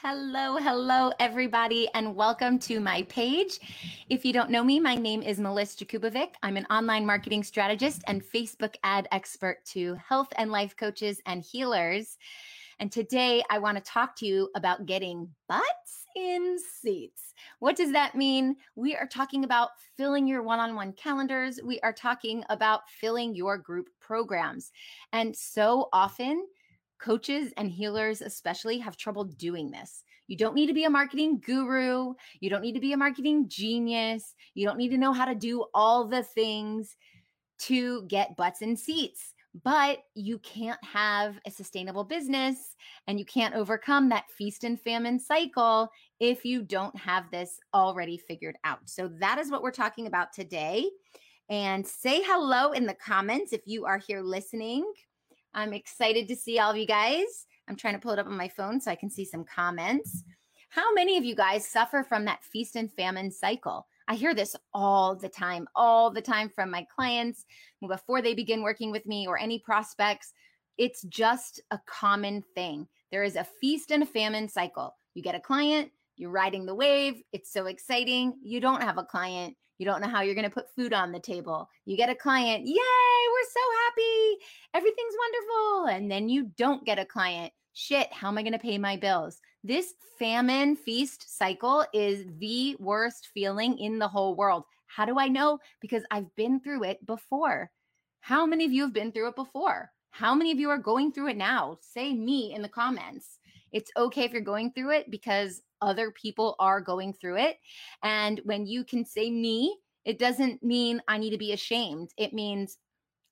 Hello, hello, everybody, and welcome to my page. If you don't know me, my name is Melissa Jakubovic. I'm an online marketing strategist and Facebook ad expert to health and life coaches and healers. And today I want to talk to you about getting butts in seats. What does that mean? We are talking about filling your one on one calendars. We are talking about filling your group programs. And so often, coaches and healers, especially, have trouble doing this. You don't need to be a marketing guru. You don't need to be a marketing genius. You don't need to know how to do all the things to get butts in seats but you can't have a sustainable business and you can't overcome that feast and famine cycle if you don't have this already figured out. So, that is what we're talking about today. And say hello in the comments if you are here listening. I'm excited to see all of you guys. I'm trying to pull it up on my phone so I can see some comments. How many of you guys suffer from that feast and famine cycle? I hear this all the time, all the time from my clients before they begin working with me or any prospects. It's just a common thing. There is a feast and a famine cycle. You get a client, you're riding the wave. It's so exciting. You don't have a client. You don't know how you're going to put food on the table. You get a client. Yay, we're so happy. Everything's wonderful. And then you don't get a client shit, how am I going to pay my bills? This famine feast cycle is the worst feeling in the whole world. How do I know? Because I've been through it before. How many of you have been through it before? How many of you are going through it now? Say me in the comments. It's okay if you're going through it because other people are going through it. And when you can say me, it doesn't mean I need to be ashamed. It means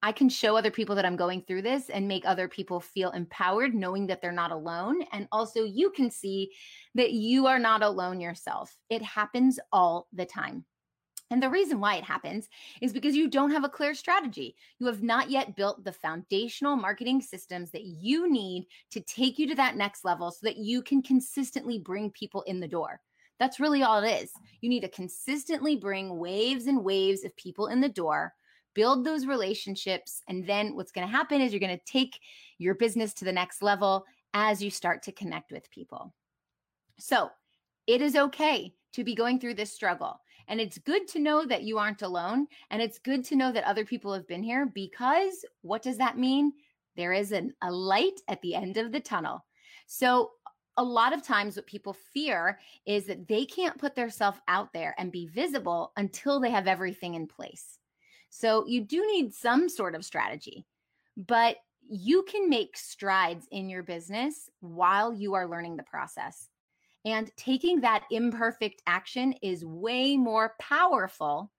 I can show other people that I'm going through this and make other people feel empowered, knowing that they're not alone. And also, you can see that you are not alone yourself. It happens all the time. And the reason why it happens is because you don't have a clear strategy. You have not yet built the foundational marketing systems that you need to take you to that next level so that you can consistently bring people in the door. That's really all it is. You need to consistently bring waves and waves of people in the door build those relationships. And then what's going to happen is you're going to take your business to the next level as you start to connect with people. So it is okay to be going through this struggle. And it's good to know that you aren't alone. And it's good to know that other people have been here because what does that mean? There is an, a light at the end of the tunnel. So a lot of times what people fear is that they can't put themselves out there and be visible until they have everything in place. So you do need some sort of strategy, but you can make strides in your business while you are learning the process. And taking that imperfect action is way more powerful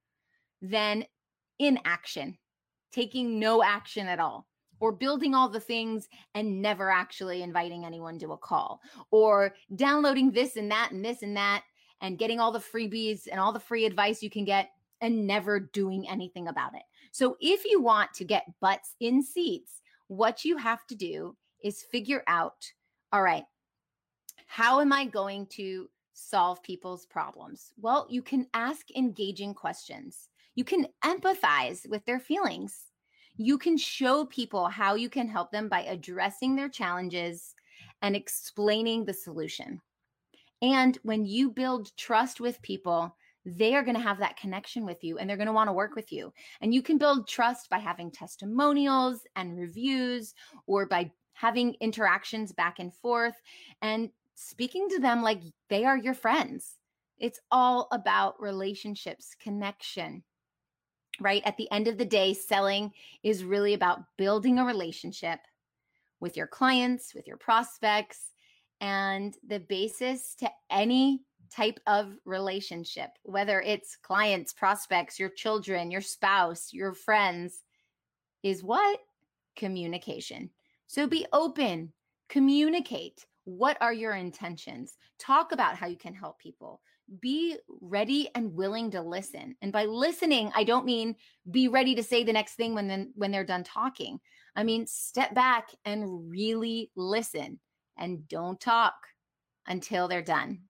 than inaction, taking no action at all, or building all the things and never actually inviting anyone to a call, or downloading this and that and this and that and getting all the freebies and all the free advice you can get and never doing anything about it. So if you want to get butts in seats, what you have to do is figure out all right, how am I going to solve people's problems? Well, you can ask engaging questions. You can empathize with their feelings. You can show people how you can help them by addressing their challenges and explaining the solution. And when you build trust with people, they are going to have that connection with you and they're going to want to work with you. And you can build trust by having testimonials and reviews or by having interactions back and forth and speaking to them like they are your friends. It's all about relationships, connection. Right? At the end of the day, selling is really about building a relationship with your clients, with your prospects, and the basis to any type of relationship, whether it's clients, prospects, your children, your spouse, your friends, is what? Communication. So be open, communicate. What are your intentions? Talk about how you can help people. Be ready and willing to listen. And by listening, I don't mean be ready to say the next thing when then when they're done talking. I mean step back and really listen and don't talk until they're done.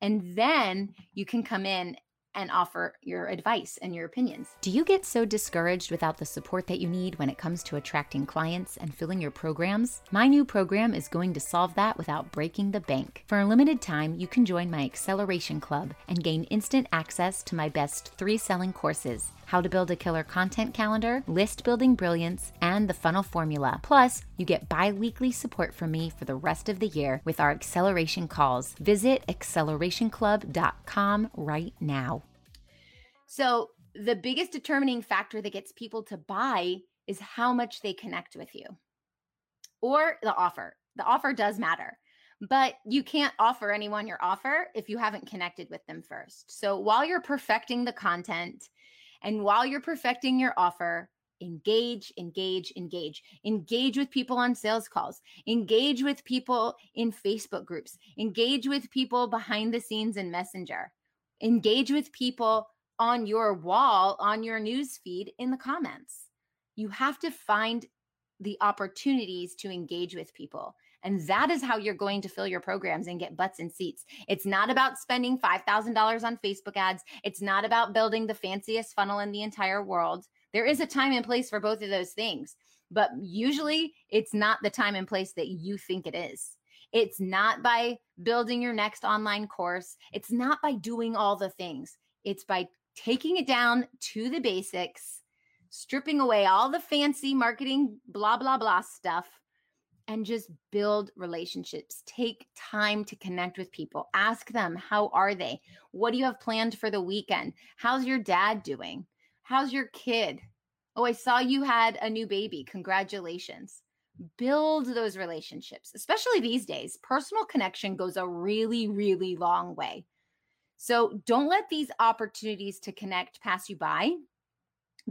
And then you can come in and offer your advice and your opinions. Do you get so discouraged without the support that you need when it comes to attracting clients and filling your programs? My new program is going to solve that without breaking the bank. For a limited time, you can join my Acceleration Club and gain instant access to my best three selling courses how to build a killer content calendar, list building brilliance, and the funnel formula. Plus, you get bi weekly support from me for the rest of the year with our acceleration calls. Visit accelerationclub.com right now. So, the biggest determining factor that gets people to buy is how much they connect with you or the offer. The offer does matter, but you can't offer anyone your offer if you haven't connected with them first. So, while you're perfecting the content and while you're perfecting your offer, engage, engage, engage. Engage with people on sales calls. Engage with people in Facebook groups. Engage with people behind the scenes in Messenger. Engage with people on your wall, on your news feed in the comments. You have to find the opportunities to engage with people. And that is how you're going to fill your programs and get butts and seats. It's not about spending $5,000 on Facebook ads. It's not about building the fanciest funnel in the entire world. There is a time and place for both of those things, but usually it's not the time and place that you think it is. It's not by building your next online course. It's not by doing all the things. It's by taking it down to the basics, stripping away all the fancy marketing, blah, blah, blah stuff, and just build relationships. Take time to connect with people. Ask them, how are they? What do you have planned for the weekend? How's your dad doing? How's your kid? Oh, I saw you had a new baby. Congratulations. Build those relationships, especially these days. Personal connection goes a really, really long way. So don't let these opportunities to connect pass you by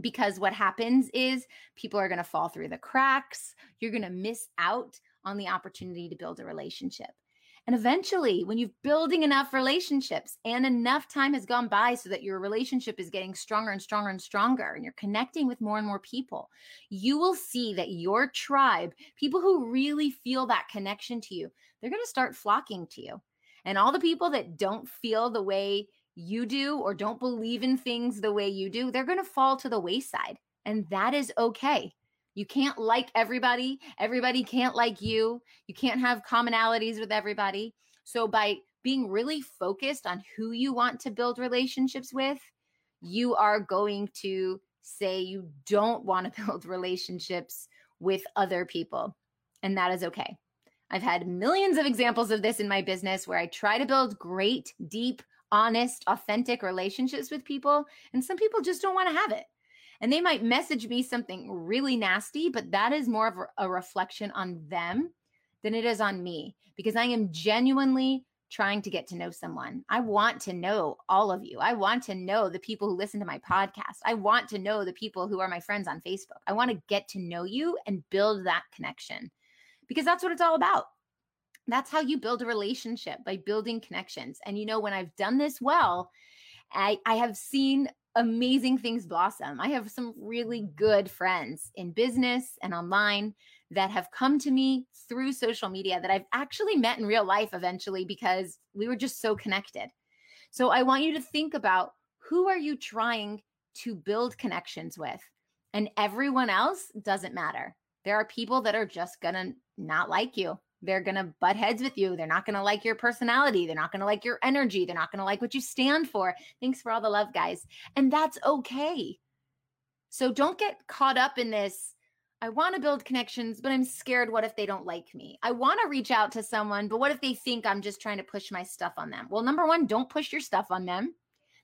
because what happens is people are going to fall through the cracks. You're going to miss out on the opportunity to build a relationship. And eventually, when you're building enough relationships and enough time has gone by so that your relationship is getting stronger and stronger and stronger, and you're connecting with more and more people, you will see that your tribe, people who really feel that connection to you, they're going to start flocking to you. And all the people that don't feel the way you do or don't believe in things the way you do, they're going to fall to the wayside. And that is okay. You can't like everybody. Everybody can't like you. You can't have commonalities with everybody. So, by being really focused on who you want to build relationships with, you are going to say you don't want to build relationships with other people. And that is okay. I've had millions of examples of this in my business where I try to build great, deep, honest, authentic relationships with people. And some people just don't want to have it. And they might message me something really nasty, but that is more of a reflection on them than it is on me because I am genuinely trying to get to know someone. I want to know all of you. I want to know the people who listen to my podcast. I want to know the people who are my friends on Facebook. I want to get to know you and build that connection because that's what it's all about. That's how you build a relationship by building connections. And you know, when I've done this well, I, I have seen amazing things blossom. I have some really good friends in business and online that have come to me through social media that I've actually met in real life eventually because we were just so connected. So I want you to think about who are you trying to build connections with? And everyone else doesn't matter. There are people that are just going to not like you. They're going to butt heads with you. They're not going to like your personality. They're not going to like your energy. They're not going to like what you stand for. Thanks for all the love, guys. And that's okay. So don't get caught up in this. I want to build connections, but I'm scared. What if they don't like me? I want to reach out to someone, but what if they think I'm just trying to push my stuff on them? Well, number one, don't push your stuff on them.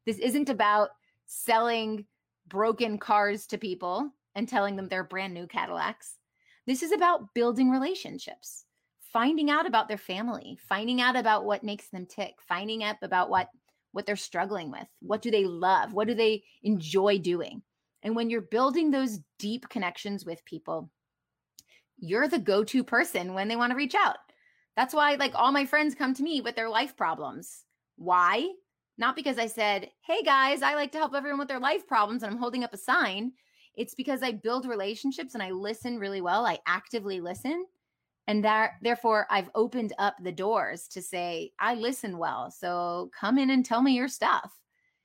This isn't about selling broken cars to people and telling them they're brand new Cadillacs. This is about building relationships, finding out about their family, finding out about what makes them tick, finding out about what what they're struggling with. What do they love? What do they enjoy doing? And when you're building those deep connections with people, you're the go-to person when they want to reach out. That's why like all my friends come to me with their life problems. Why? Not because I said, "Hey guys, I like to help everyone with their life problems and I'm holding up a sign." It's because I build relationships and I listen really well. I actively listen. And that, therefore, I've opened up the doors to say, I listen well. So come in and tell me your stuff.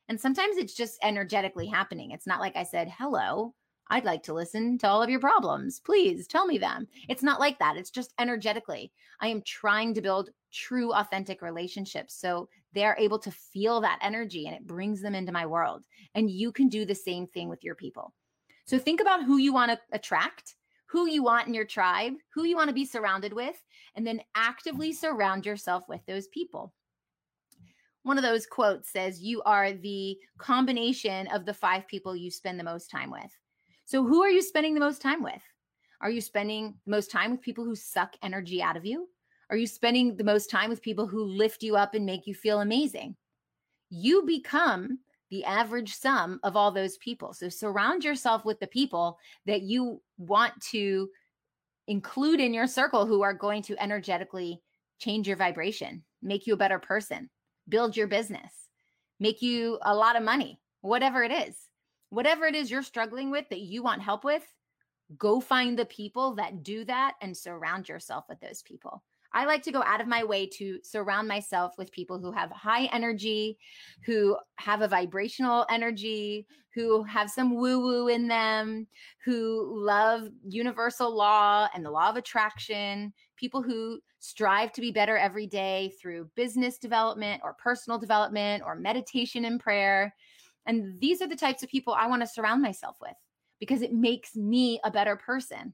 And sometimes it's just energetically happening. It's not like I said, hello, I'd like to listen to all of your problems. Please tell me them. It's not like that. It's just energetically. I am trying to build true, authentic relationships. So they're able to feel that energy and it brings them into my world. And you can do the same thing with your people. So think about who you want to attract, who you want in your tribe, who you want to be surrounded with, and then actively surround yourself with those people. One of those quotes says, You are the combination of the five people you spend the most time with. So, who are you spending the most time with? Are you spending the most time with people who suck energy out of you? Are you spending the most time with people who lift you up and make you feel amazing? You become the average sum of all those people. So, surround yourself with the people that you want to include in your circle who are going to energetically change your vibration, make you a better person, build your business, make you a lot of money, whatever it is whatever it is you're struggling with that you want help with, go find the people that do that and surround yourself with those people. I like to go out of my way to surround myself with people who have high energy, who have a vibrational energy, who have some woo woo in them, who love universal law and the law of attraction, people who strive to be better every day through business development or personal development or meditation and prayer. And these are the types of people I want to surround myself with because it makes me a better person.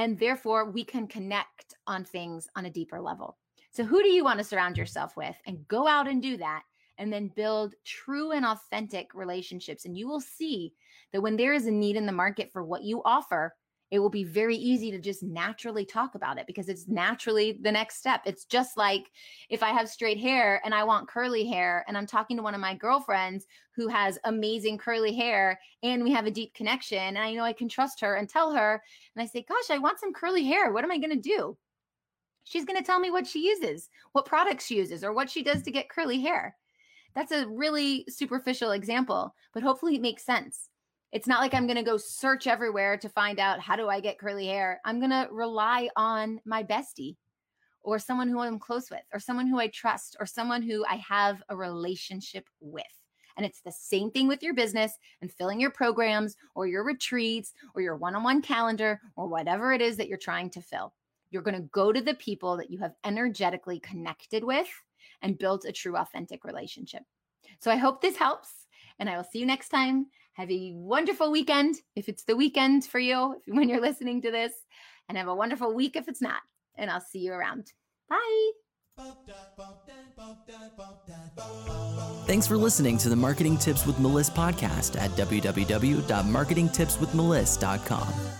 And therefore, we can connect on things on a deeper level. So, who do you want to surround yourself with? And go out and do that. And then build true and authentic relationships. And you will see that when there is a need in the market for what you offer, it will be very easy to just naturally talk about it because it's naturally the next step. It's just like if I have straight hair and I want curly hair, and I'm talking to one of my girlfriends who has amazing curly hair, and we have a deep connection, and I know I can trust her and tell her, and I say, Gosh, I want some curly hair. What am I going to do? She's going to tell me what she uses, what products she uses, or what she does to get curly hair. That's a really superficial example, but hopefully it makes sense it's not like I'm going to go search everywhere to find out how do I get curly hair. I'm going to rely on my bestie or someone who I'm close with or someone who I trust or someone who I have a relationship with. And it's the same thing with your business and filling your programs or your retreats or your one on one calendar or whatever it is that you're trying to fill. You're going to go to the people that you have energetically connected with and built a true, authentic relationship. So I hope this helps. And I will see you next time. Have a wonderful weekend if it's the weekend for you when you're listening to this, and have a wonderful week if it's not. And I'll see you around. Bye. Thanks for listening to the Marketing Tips with Meliss podcast at www.marketingtipswithmeliss.com.